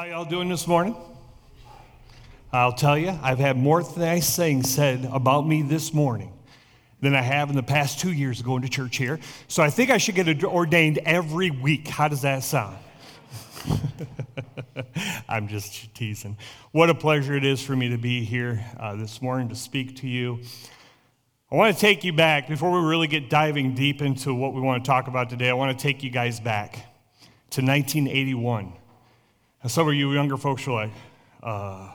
How y'all doing this morning? I'll tell you, I've had more nice things said about me this morning than I have in the past two years of going to church here. So I think I should get ordained every week. How does that sound? I'm just teasing. What a pleasure it is for me to be here uh, this morning to speak to you. I want to take you back, before we really get diving deep into what we want to talk about today, I want to take you guys back to 1981. Some of you younger folks are like, uh,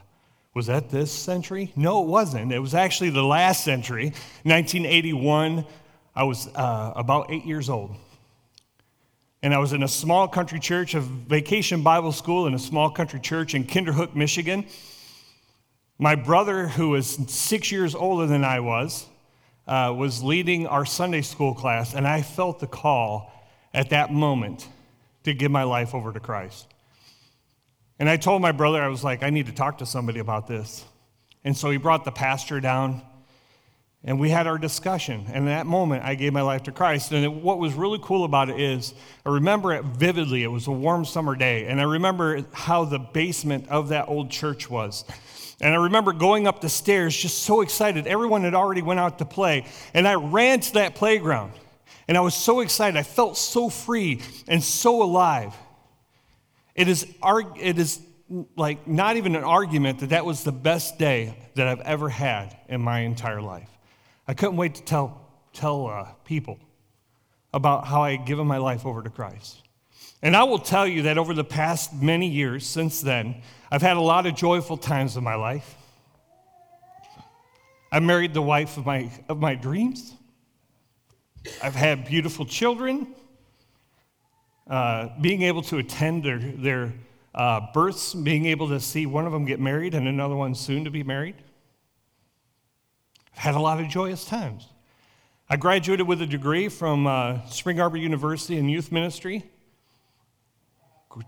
was that this century? No, it wasn't. It was actually the last century, 1981. I was uh, about eight years old. And I was in a small country church, a vacation Bible school in a small country church in Kinderhook, Michigan. My brother, who was six years older than I was, uh, was leading our Sunday school class, and I felt the call at that moment to give my life over to Christ. And I told my brother, I was like, I need to talk to somebody about this. And so he brought the pastor down, and we had our discussion. And in that moment, I gave my life to Christ. And it, what was really cool about it is, I remember it vividly. It was a warm summer day, and I remember how the basement of that old church was. And I remember going up the stairs just so excited. Everyone had already went out to play. And I ran to that playground. And I was so excited. I felt so free and so alive. It is, it is like not even an argument that that was the best day that I've ever had in my entire life. I couldn't wait to tell, tell uh, people about how I had given my life over to Christ. And I will tell you that over the past many years since then, I've had a lot of joyful times in my life. I married the wife of my, of my dreams. I've had beautiful children. Uh, being able to attend their, their uh, births, being able to see one of them get married and another one soon to be married. I've had a lot of joyous times. I graduated with a degree from uh, Spring Arbor University in youth ministry.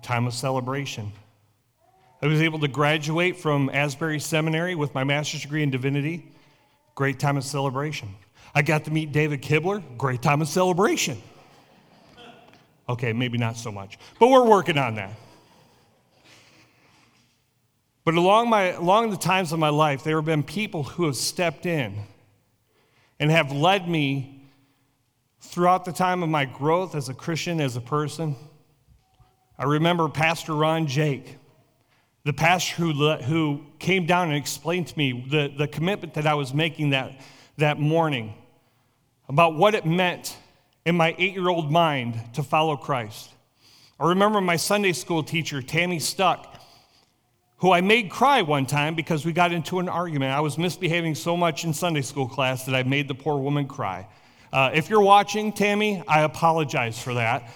Time of celebration. I was able to graduate from Asbury Seminary with my master's degree in divinity. Great time of celebration. I got to meet David Kibler. Great time of celebration. Okay, maybe not so much, but we're working on that. But along, my, along the times of my life, there have been people who have stepped in and have led me throughout the time of my growth as a Christian, as a person. I remember Pastor Ron Jake the pastor who, who came down and explained to me the, the commitment that I was making that, that morning about what it meant in my eight year old mind to follow Christ. I remember my Sunday school teacher, Tammy Stuck, who I made cry one time because we got into an argument. I was misbehaving so much in Sunday school class that I made the poor woman cry. Uh, if you're watching, Tammy, I apologize for that.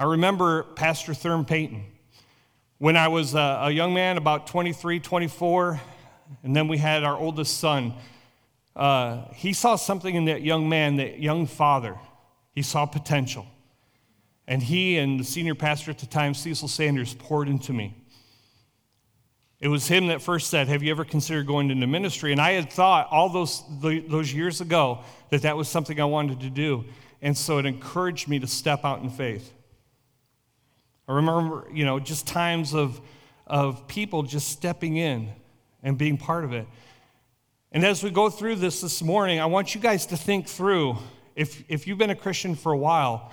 I remember Pastor Thurm Payton. When I was a, a young man, about 23, 24, and then we had our oldest son, uh, he saw something in that young man, that young father. He saw potential. And he and the senior pastor at the time, Cecil Sanders, poured into me. It was him that first said, Have you ever considered going into ministry? And I had thought all those, those years ago that that was something I wanted to do. And so it encouraged me to step out in faith. I remember, you know, just times of, of people just stepping in and being part of it. And as we go through this this morning, I want you guys to think through if, if you've been a Christian for a while,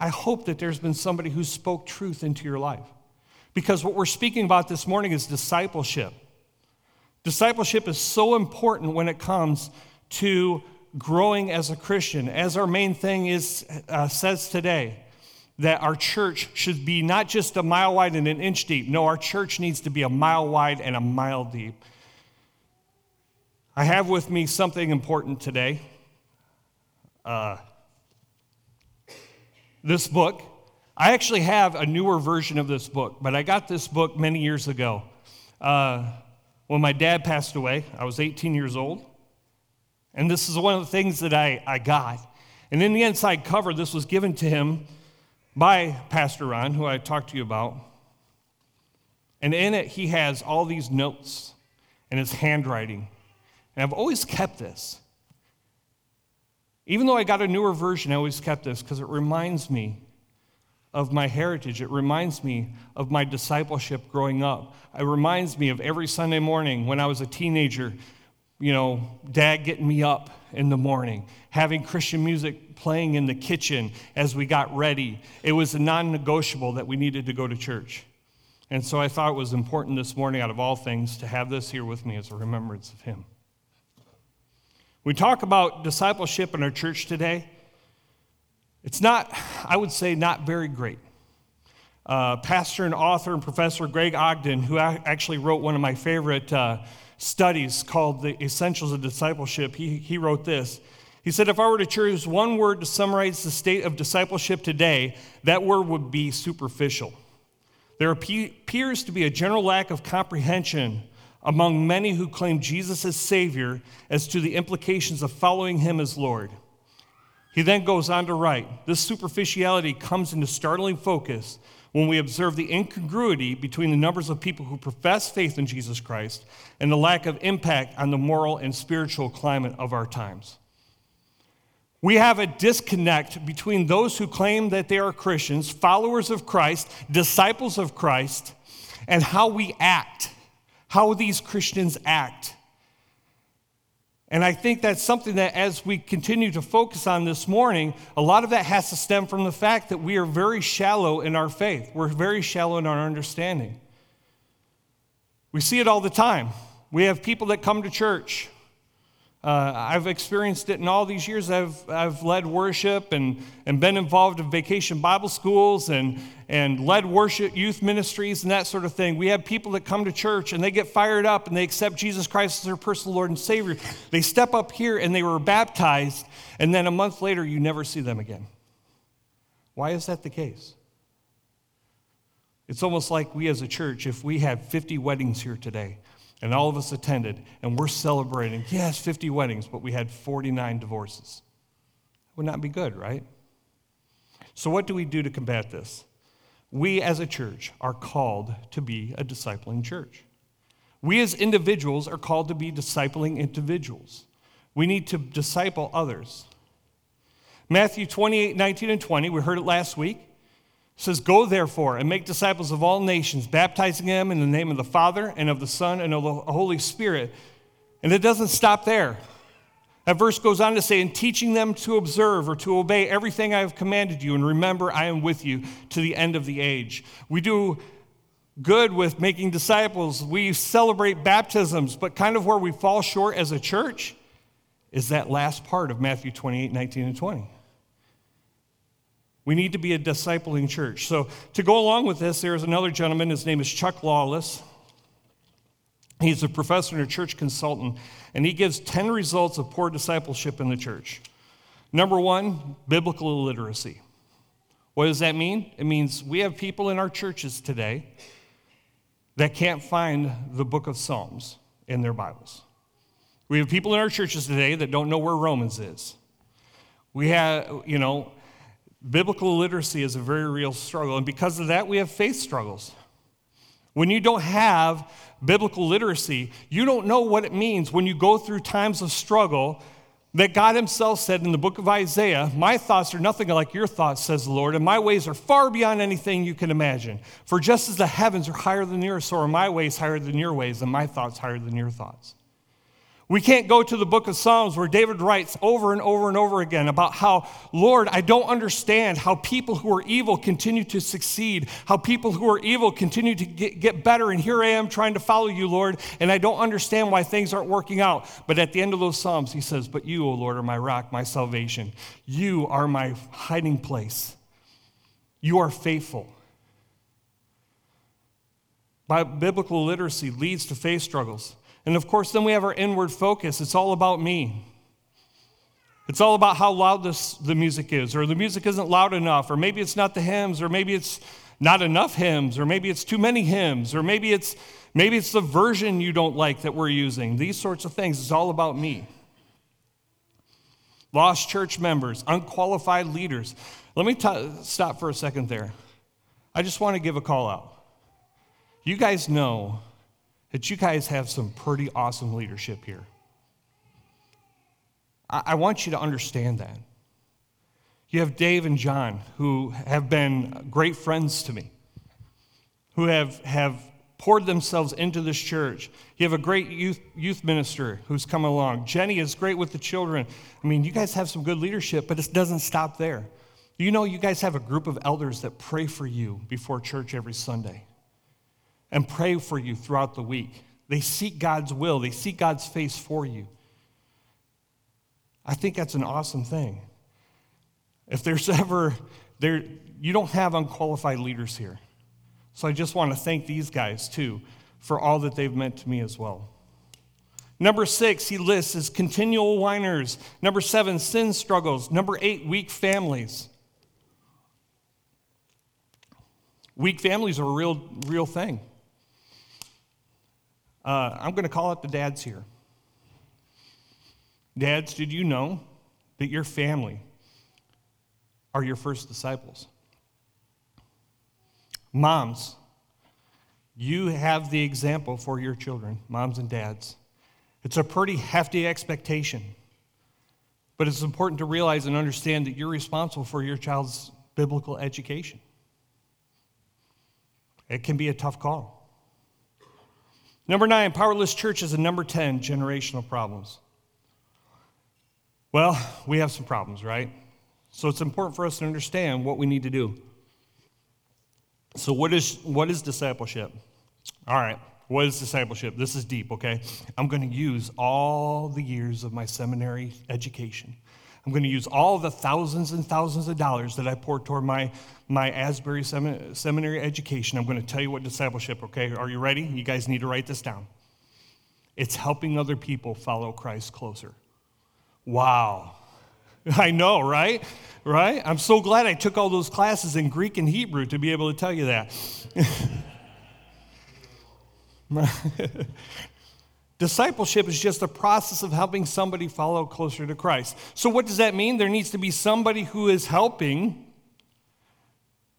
I hope that there's been somebody who spoke truth into your life. Because what we're speaking about this morning is discipleship. Discipleship is so important when it comes to growing as a Christian, as our main thing is, uh, says today that our church should be not just a mile wide and an inch deep. No, our church needs to be a mile wide and a mile deep. I have with me something important today. Uh, this book. I actually have a newer version of this book, but I got this book many years ago. Uh, when my dad passed away, I was 18 years old. And this is one of the things that I, I got. And in the inside cover, this was given to him by Pastor Ron, who I talked to you about. And in it, he has all these notes and his handwriting. And I've always kept this. Even though I got a newer version, I always kept this because it reminds me of my heritage. It reminds me of my discipleship growing up. It reminds me of every Sunday morning when I was a teenager, you know, dad getting me up in the morning, having Christian music playing in the kitchen as we got ready. It was a non negotiable that we needed to go to church. And so I thought it was important this morning, out of all things, to have this here with me as a remembrance of him. We talk about discipleship in our church today. It's not, I would say, not very great. Uh, pastor and author and professor Greg Ogden, who actually wrote one of my favorite uh, studies called The Essentials of Discipleship, he, he wrote this. He said, If I were to choose one word to summarize the state of discipleship today, that word would be superficial. There appears to be a general lack of comprehension among many who claim Jesus as Savior as to the implications of following Him as Lord. He then goes on to write this superficiality comes into startling focus when we observe the incongruity between the numbers of people who profess faith in Jesus Christ and the lack of impact on the moral and spiritual climate of our times. We have a disconnect between those who claim that they are Christians, followers of Christ, disciples of Christ, and how we act, how these Christians act. And I think that's something that, as we continue to focus on this morning, a lot of that has to stem from the fact that we are very shallow in our faith. We're very shallow in our understanding. We see it all the time. We have people that come to church uh, I've experienced it in all these years. I've, I've led worship and, and been involved in vacation Bible schools and, and led worship youth ministries and that sort of thing. We have people that come to church and they get fired up and they accept Jesus Christ as their personal Lord and Savior. They step up here and they were baptized, and then a month later, you never see them again. Why is that the case? It's almost like we as a church, if we had 50 weddings here today, and all of us attended, and we're celebrating. Yes, 50 weddings, but we had 49 divorces. Would not be good, right? So, what do we do to combat this? We as a church are called to be a discipling church. We as individuals are called to be discipling individuals. We need to disciple others. Matthew 28 19 and 20, we heard it last week says, Go therefore and make disciples of all nations, baptizing them in the name of the Father and of the Son and of the Holy Spirit. And it doesn't stop there. That verse goes on to say, and teaching them to observe or to obey everything I have commanded you, and remember, I am with you to the end of the age. We do good with making disciples. We celebrate baptisms, but kind of where we fall short as a church is that last part of Matthew 28 19 and 20. We need to be a discipling church. So, to go along with this, there's another gentleman. His name is Chuck Lawless. He's a professor and a church consultant, and he gives 10 results of poor discipleship in the church. Number one, biblical illiteracy. What does that mean? It means we have people in our churches today that can't find the book of Psalms in their Bibles. We have people in our churches today that don't know where Romans is. We have, you know, Biblical literacy is a very real struggle, and because of that, we have faith struggles. When you don't have biblical literacy, you don't know what it means when you go through times of struggle that God Himself said in the book of Isaiah, My thoughts are nothing like your thoughts, says the Lord, and my ways are far beyond anything you can imagine. For just as the heavens are higher than the earth, so are my ways higher than your ways, and my thoughts higher than your thoughts. We can't go to the book of Psalms where David writes over and over and over again about how, Lord, I don't understand how people who are evil continue to succeed, how people who are evil continue to get, get better. And here I am trying to follow you, Lord, and I don't understand why things aren't working out. But at the end of those Psalms, he says, But you, O Lord, are my rock, my salvation. You are my hiding place. You are faithful. Biblical literacy leads to faith struggles. And of course, then we have our inward focus. It's all about me. It's all about how loud this, the music is, or the music isn't loud enough, or maybe it's not the hymns, or maybe it's not enough hymns, or maybe it's too many hymns, or maybe it's maybe it's the version you don't like that we're using. These sorts of things. It's all about me. Lost church members, unqualified leaders. Let me t- stop for a second there. I just want to give a call out. You guys know that you guys have some pretty awesome leadership here. I, I want you to understand that. You have Dave and John, who have been great friends to me, who have, have poured themselves into this church. You have a great youth, youth minister who's come along. Jenny is great with the children. I mean, you guys have some good leadership, but it doesn't stop there. You know, you guys have a group of elders that pray for you before church every Sunday and pray for you throughout the week. They seek God's will, they seek God's face for you. I think that's an awesome thing. If there's ever, there, you don't have unqualified leaders here. So I just want to thank these guys too for all that they've meant to me as well. Number six, he lists is continual whiners. Number seven, sin struggles. Number eight, weak families. Weak families are a real, real thing. Uh, I'm going to call it the dads here. Dads, did you know that your family are your first disciples? Moms, you have the example for your children, moms and dads. It's a pretty hefty expectation, but it's important to realize and understand that you're responsible for your child's biblical education. It can be a tough call. Number nine, powerless churches. And number 10, generational problems. Well, we have some problems, right? So it's important for us to understand what we need to do. So, what is, what is discipleship? All right, what is discipleship? This is deep, okay? I'm going to use all the years of my seminary education. I'm going to use all the thousands and thousands of dollars that I poured toward my, my Asbury seminary education. I'm going to tell you what discipleship, okay? Are you ready? You guys need to write this down. It's helping other people follow Christ closer. Wow. I know, right? Right? I'm so glad I took all those classes in Greek and Hebrew to be able to tell you that. Discipleship is just a process of helping somebody follow closer to Christ. So, what does that mean? There needs to be somebody who is helping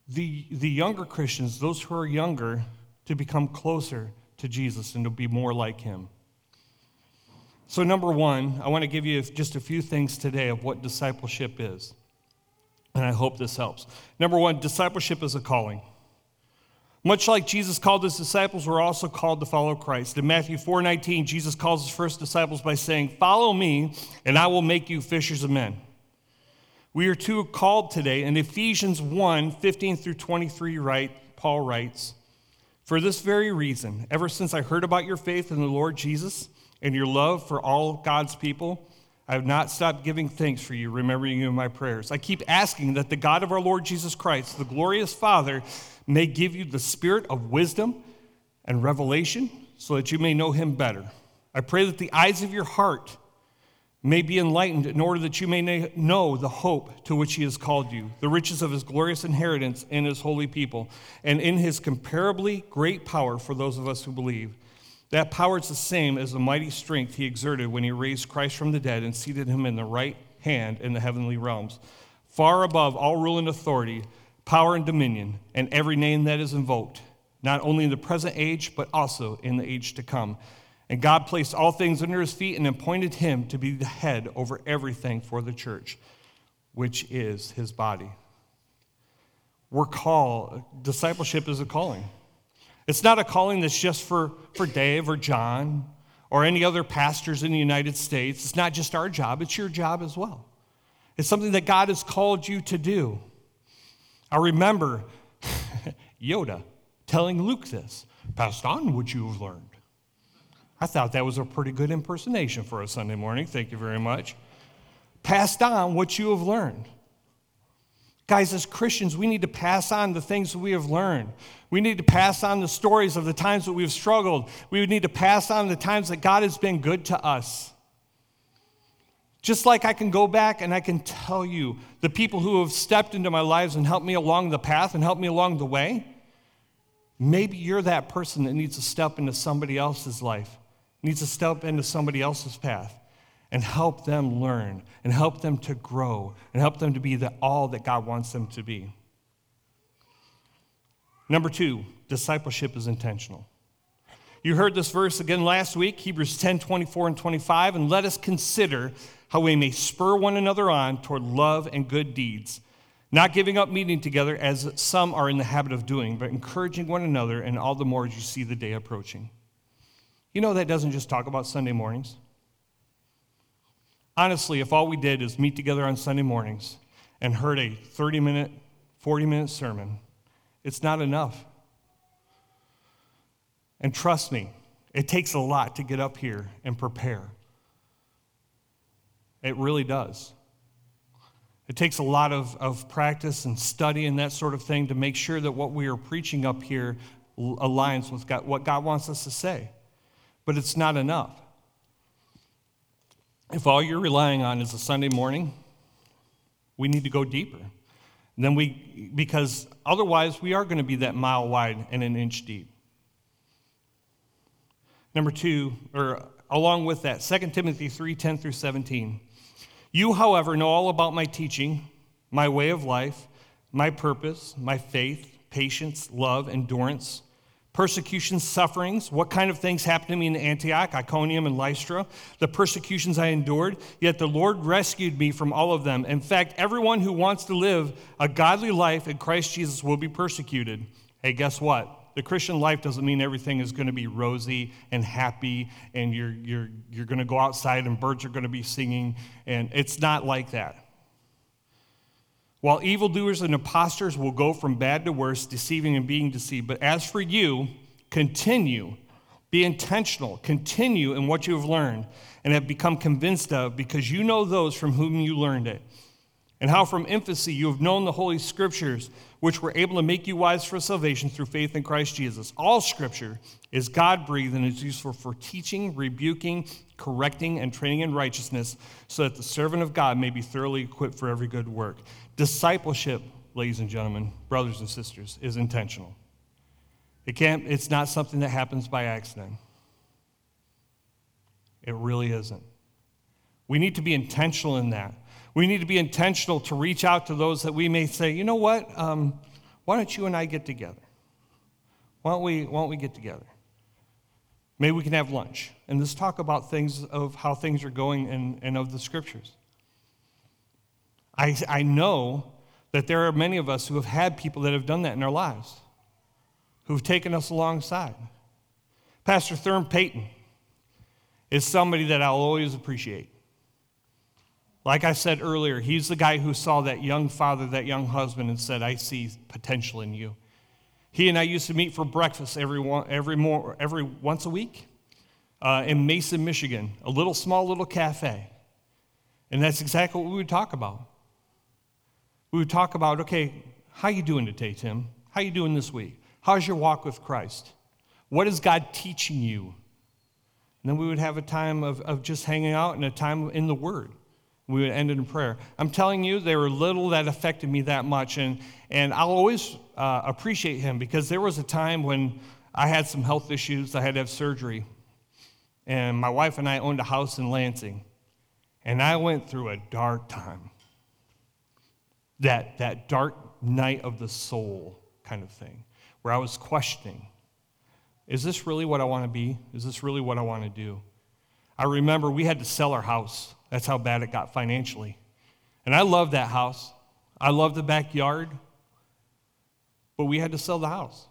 the, the younger Christians, those who are younger, to become closer to Jesus and to be more like Him. So, number one, I want to give you just a few things today of what discipleship is. And I hope this helps. Number one, discipleship is a calling. Much like Jesus called his disciples, we're also called to follow Christ. In Matthew 4:19, Jesus calls his first disciples by saying, "Follow me, and I will make you fishers of men." We are too called today. In Ephesians 1, 15 through 23, right, Paul writes, For this very reason, ever since I heard about your faith in the Lord Jesus and your love for all God's people, I have not stopped giving thanks for you, remembering you in my prayers. I keep asking that the God of our Lord Jesus Christ, the glorious Father, may give you the spirit of wisdom and revelation so that you may know him better. I pray that the eyes of your heart may be enlightened in order that you may know the hope to which he has called you, the riches of his glorious inheritance in his holy people, and in his comparably great power for those of us who believe. That power is the same as the mighty strength he exerted when he raised Christ from the dead and seated him in the right hand in the heavenly realms, far above all rule and authority power and dominion, and every name that is invoked, not only in the present age, but also in the age to come. And God placed all things under his feet and appointed him to be the head over everything for the church, which is his body. We're called, discipleship is a calling. It's not a calling that's just for, for Dave or John or any other pastors in the United States. It's not just our job, it's your job as well. It's something that God has called you to do. I remember Yoda telling Luke this Pass on what you have learned. I thought that was a pretty good impersonation for a Sunday morning. Thank you very much. Passed on what you have learned. Guys, as Christians, we need to pass on the things that we have learned. We need to pass on the stories of the times that we've struggled. We need to pass on the times that God has been good to us. Just like I can go back and I can tell you the people who have stepped into my lives and helped me along the path and helped me along the way, maybe you're that person that needs to step into somebody else's life, needs to step into somebody else's path and help them learn and help them to grow and help them to be the all that God wants them to be. Number two, discipleship is intentional. You heard this verse again last week, Hebrews 10 24 and 25, and let us consider how we may spur one another on toward love and good deeds, not giving up meeting together as some are in the habit of doing, but encouraging one another, and all the more as you see the day approaching. You know, that doesn't just talk about Sunday mornings. Honestly, if all we did is meet together on Sunday mornings and heard a 30 minute, 40 minute sermon, it's not enough. And trust me, it takes a lot to get up here and prepare. It really does. It takes a lot of, of practice and study and that sort of thing to make sure that what we are preaching up here aligns with God, what God wants us to say. But it's not enough. If all you're relying on is a Sunday morning, we need to go deeper. And then we, because otherwise we are going to be that mile wide and an inch deep. Number two, or along with that, 2 Timothy 3 10 through 17. You, however, know all about my teaching, my way of life, my purpose, my faith, patience, love, endurance, persecutions, sufferings, what kind of things happened to me in Antioch, Iconium, and Lystra, the persecutions I endured, yet the Lord rescued me from all of them. In fact, everyone who wants to live a godly life in Christ Jesus will be persecuted. Hey, guess what? The Christian life doesn't mean everything is going to be rosy and happy and you're, you're, you're going to go outside and birds are going to be singing. And it's not like that. While evildoers and impostors will go from bad to worse, deceiving and being deceived. But as for you, continue, be intentional, continue in what you have learned and have become convinced of, because you know those from whom you learned it and how from infancy you have known the Holy Scriptures, which were able to make you wise for salvation through faith in Christ Jesus. All Scripture is God breathed and is useful for teaching, rebuking, correcting, and training in righteousness, so that the servant of God may be thoroughly equipped for every good work. Discipleship, ladies and gentlemen, brothers and sisters, is intentional. It can't, it's not something that happens by accident. It really isn't. We need to be intentional in that. We need to be intentional to reach out to those that we may say, you know what, um, why don't you and I get together? Why don't, we, why don't we get together? Maybe we can have lunch and let's talk about things of how things are going and, and of the scriptures. I, I know that there are many of us who have had people that have done that in our lives, who've taken us alongside. Pastor Thurm Payton is somebody that I'll always appreciate. Like I said earlier, he's the guy who saw that young father, that young husband, and said, I see potential in you. He and I used to meet for breakfast every, one, every, more, every once a week uh, in Mason, Michigan, a little small little cafe. And that's exactly what we would talk about. We would talk about, okay, how you doing today, Tim? How you doing this week? How's your walk with Christ? What is God teaching you? And then we would have a time of, of just hanging out and a time in the Word. We would end in prayer. I'm telling you, there were little that affected me that much. And, and I'll always uh, appreciate him because there was a time when I had some health issues. I had to have surgery. And my wife and I owned a house in Lansing. And I went through a dark time. That, that dark night of the soul kind of thing, where I was questioning is this really what I want to be? Is this really what I want to do? I remember we had to sell our house. That's how bad it got financially. And I love that house. I love the backyard. But we had to sell the house.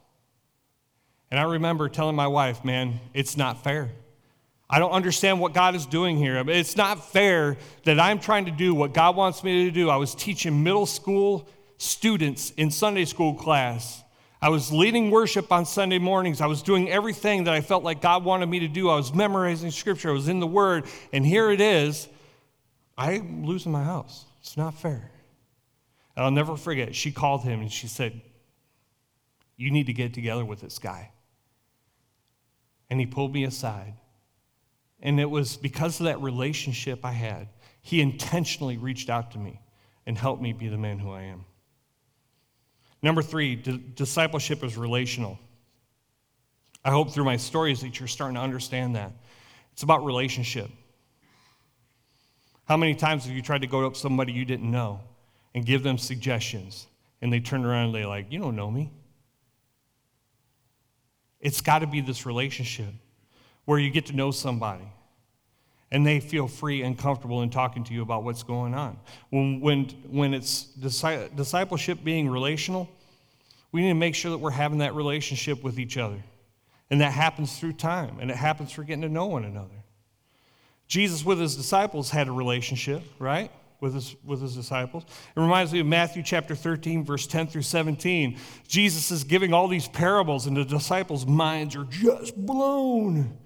And I remember telling my wife, man, it's not fair. I don't understand what God is doing here. It's not fair that I'm trying to do what God wants me to do. I was teaching middle school students in Sunday school class I was leading worship on Sunday mornings. I was doing everything that I felt like God wanted me to do. I was memorizing scripture. I was in the Word. And here it is. I'm losing my house. It's not fair. And I'll never forget. She called him and she said, You need to get together with this guy. And he pulled me aside. And it was because of that relationship I had, he intentionally reached out to me and helped me be the man who I am. Number three, discipleship is relational. I hope through my stories that you're starting to understand that. It's about relationship. How many times have you tried to go up to somebody you didn't know and give them suggestions and they turn around and they're like, You don't know me? It's got to be this relationship where you get to know somebody and they feel free and comfortable in talking to you about what's going on. When, when, when it's discipleship being relational, we need to make sure that we're having that relationship with each other. And that happens through time, and it happens through getting to know one another. Jesus with his disciples had a relationship, right? With his, with his disciples. It reminds me of Matthew chapter 13, verse 10 through 17. Jesus is giving all these parables, and the disciples' minds are just blown.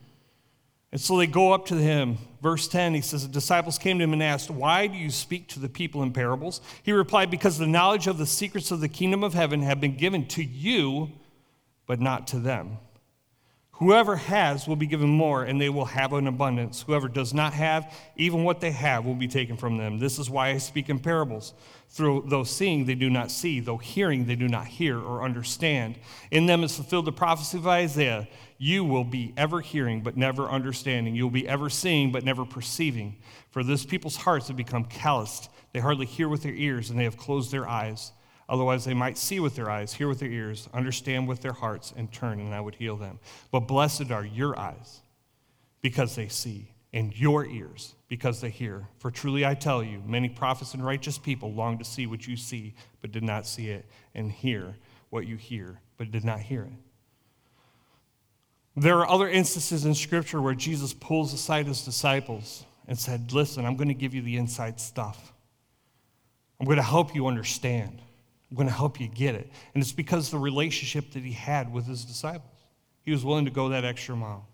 And so they go up to him. Verse 10, he says, The disciples came to him and asked, Why do you speak to the people in parables? He replied, Because the knowledge of the secrets of the kingdom of heaven have been given to you, but not to them. Whoever has will be given more, and they will have an abundance. Whoever does not have, even what they have will be taken from them. This is why I speak in parables. Through, though seeing, they do not see, though hearing, they do not hear or understand. In them is fulfilled the prophecy of Isaiah You will be ever hearing, but never understanding. You will be ever seeing, but never perceiving. For this people's hearts have become calloused. They hardly hear with their ears, and they have closed their eyes. Otherwise, they might see with their eyes, hear with their ears, understand with their hearts, and turn, and I would heal them. But blessed are your eyes because they see, and your ears because they hear. For truly I tell you, many prophets and righteous people long to see what you see, but did not see it, and hear what you hear, but did not hear it. There are other instances in Scripture where Jesus pulls aside his disciples and said, Listen, I'm going to give you the inside stuff. I'm going to help you understand. I'm going to help you get it. And it's because the relationship that he had with his disciples. He was willing to go that extra mile.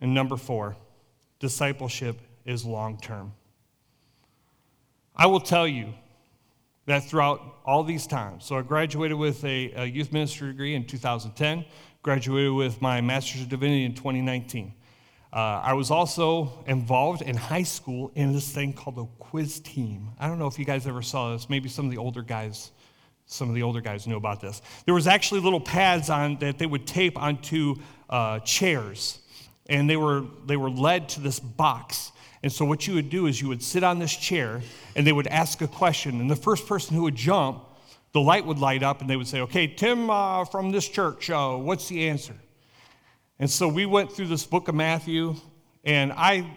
And number four, discipleship is long term. I will tell you that throughout all these times, so I graduated with a, a youth ministry degree in 2010, graduated with my Master's of Divinity in 2019. Uh, I was also involved in high school in this thing called a quiz team. I don't know if you guys ever saw this. Maybe some of the older guys, some of the older guys knew about this. There was actually little pads on that they would tape onto uh, chairs, and they were they were led to this box. And so what you would do is you would sit on this chair, and they would ask a question, and the first person who would jump, the light would light up, and they would say, "Okay, Tim uh, from this church, uh, what's the answer?" And so we went through this book of Matthew, and I,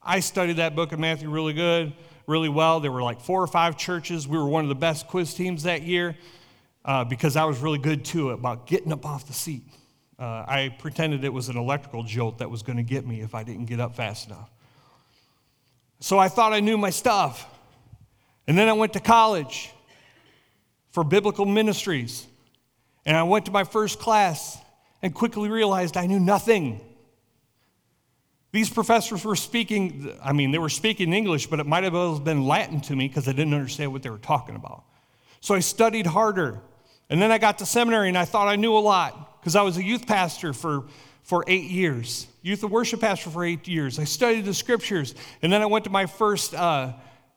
I studied that book of Matthew really good, really well. There were like four or five churches. We were one of the best quiz teams that year uh, because I was really good too about getting up off the seat. Uh, I pretended it was an electrical jolt that was going to get me if I didn't get up fast enough. So I thought I knew my stuff. And then I went to college for biblical ministries. And I went to my first class and quickly realized I knew nothing. These professors were speaking, I mean, they were speaking English, but it might have been Latin to me because I didn't understand what they were talking about. So I studied harder. And then I got to seminary and I thought I knew a lot because I was a youth pastor for, for eight years, youth and worship pastor for eight years. I studied the scriptures. And then I went to my first uh,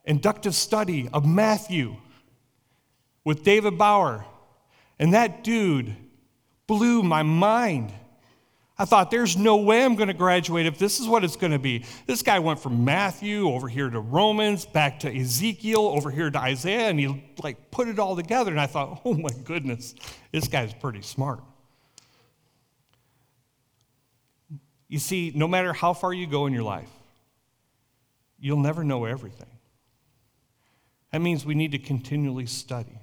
inductive study of Matthew with David Bauer. And that dude blew my mind. I thought, there's no way I'm going to graduate if this is what it's going to be. This guy went from Matthew over here to Romans, back to Ezekiel, over here to Isaiah, and he like put it all together. And I thought, oh my goodness, this guy's pretty smart. You see, no matter how far you go in your life, you'll never know everything. That means we need to continually study.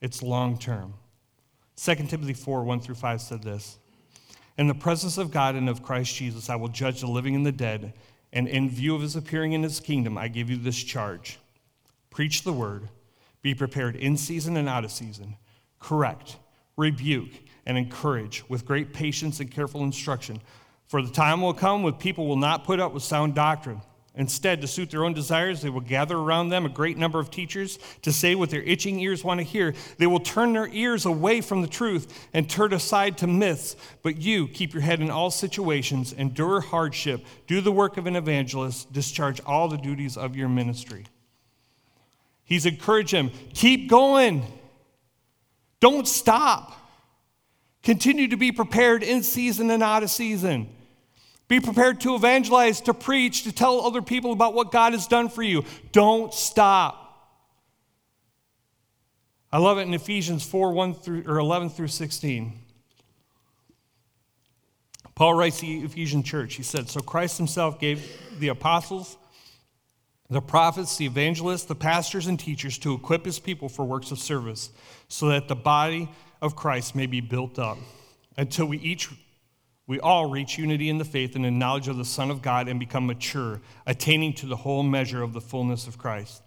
It's long term. 2 Timothy 4 1 through 5 said this In the presence of God and of Christ Jesus, I will judge the living and the dead, and in view of his appearing in his kingdom, I give you this charge preach the word, be prepared in season and out of season, correct, rebuke, and encourage with great patience and careful instruction. For the time will come when people will not put up with sound doctrine Instead, to suit their own desires, they will gather around them a great number of teachers to say what their itching ears want to hear. They will turn their ears away from the truth and turn aside to myths. But you keep your head in all situations, endure hardship, do the work of an evangelist, discharge all the duties of your ministry. He's encouraging them keep going, don't stop. Continue to be prepared in season and out of season. Be prepared to evangelize, to preach, to tell other people about what God has done for you. Don't stop. I love it in Ephesians 4 1 through, or 11 through 16. Paul writes the Ephesian church, he said, So Christ himself gave the apostles, the prophets, the evangelists, the pastors, and teachers to equip his people for works of service, so that the body of Christ may be built up until we each we all reach unity in the faith and in knowledge of the Son of God and become mature, attaining to the whole measure of the fullness of Christ.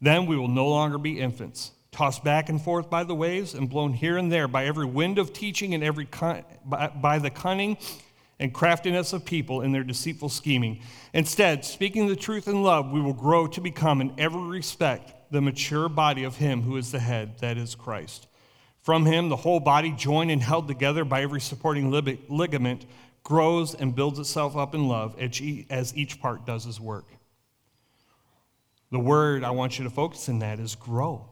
Then we will no longer be infants, tossed back and forth by the waves and blown here and there by every wind of teaching and every by, by the cunning and craftiness of people in their deceitful scheming. Instead, speaking the truth in love, we will grow to become in every respect the mature body of him who is the head, that is Christ. From him, the whole body, joined and held together by every supporting ligament, grows and builds itself up in love as each part does his work. The word I want you to focus in that is grow.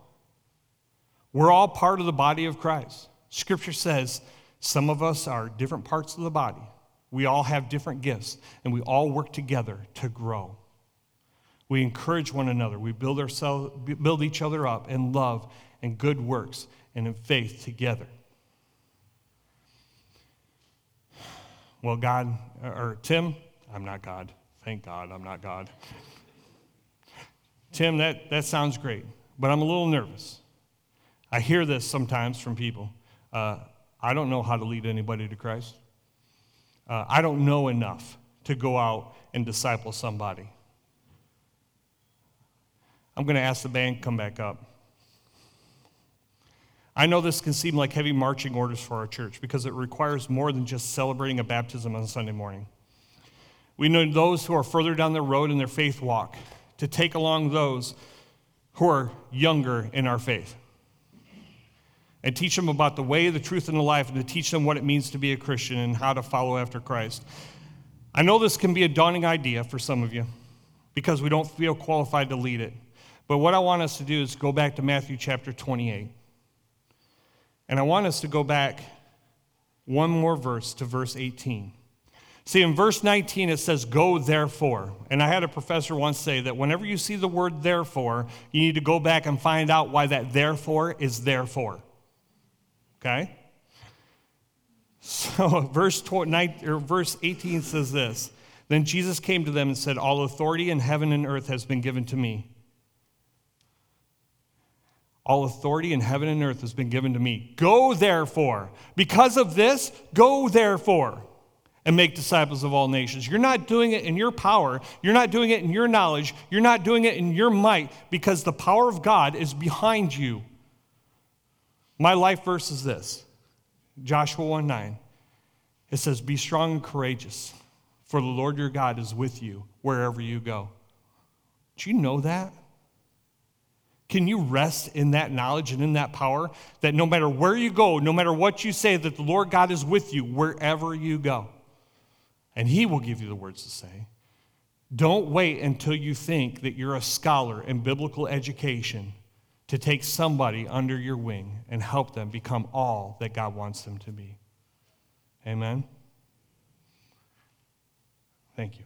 We're all part of the body of Christ. Scripture says some of us are different parts of the body. We all have different gifts, and we all work together to grow. We encourage one another. We build, ourselves, build each other up in love and good works and in faith together. Well, God, or Tim, I'm not God. Thank God I'm not God. Tim, that, that sounds great, but I'm a little nervous. I hear this sometimes from people. Uh, I don't know how to lead anybody to Christ. Uh, I don't know enough to go out and disciple somebody. I'm going to ask the band to come back up. I know this can seem like heavy marching orders for our church because it requires more than just celebrating a baptism on Sunday morning. We know those who are further down the road in their faith walk to take along those who are younger in our faith and teach them about the way, the truth, and the life, and to teach them what it means to be a Christian and how to follow after Christ. I know this can be a daunting idea for some of you because we don't feel qualified to lead it. But what I want us to do is go back to Matthew chapter 28. And I want us to go back one more verse to verse 18. See, in verse 19, it says, Go therefore. And I had a professor once say that whenever you see the word therefore, you need to go back and find out why that therefore is therefore. Okay? So, verse, 20, or verse 18 says this Then Jesus came to them and said, All authority in heaven and earth has been given to me. All authority in heaven and earth has been given to me. Go therefore. Because of this, go therefore and make disciples of all nations. You're not doing it in your power. You're not doing it in your knowledge. You're not doing it in your might because the power of God is behind you. My life verse is this Joshua 1 9. It says, Be strong and courageous, for the Lord your God is with you wherever you go. Do you know that? Can you rest in that knowledge and in that power that no matter where you go, no matter what you say, that the Lord God is with you wherever you go? And He will give you the words to say. Don't wait until you think that you're a scholar in biblical education to take somebody under your wing and help them become all that God wants them to be. Amen? Thank you.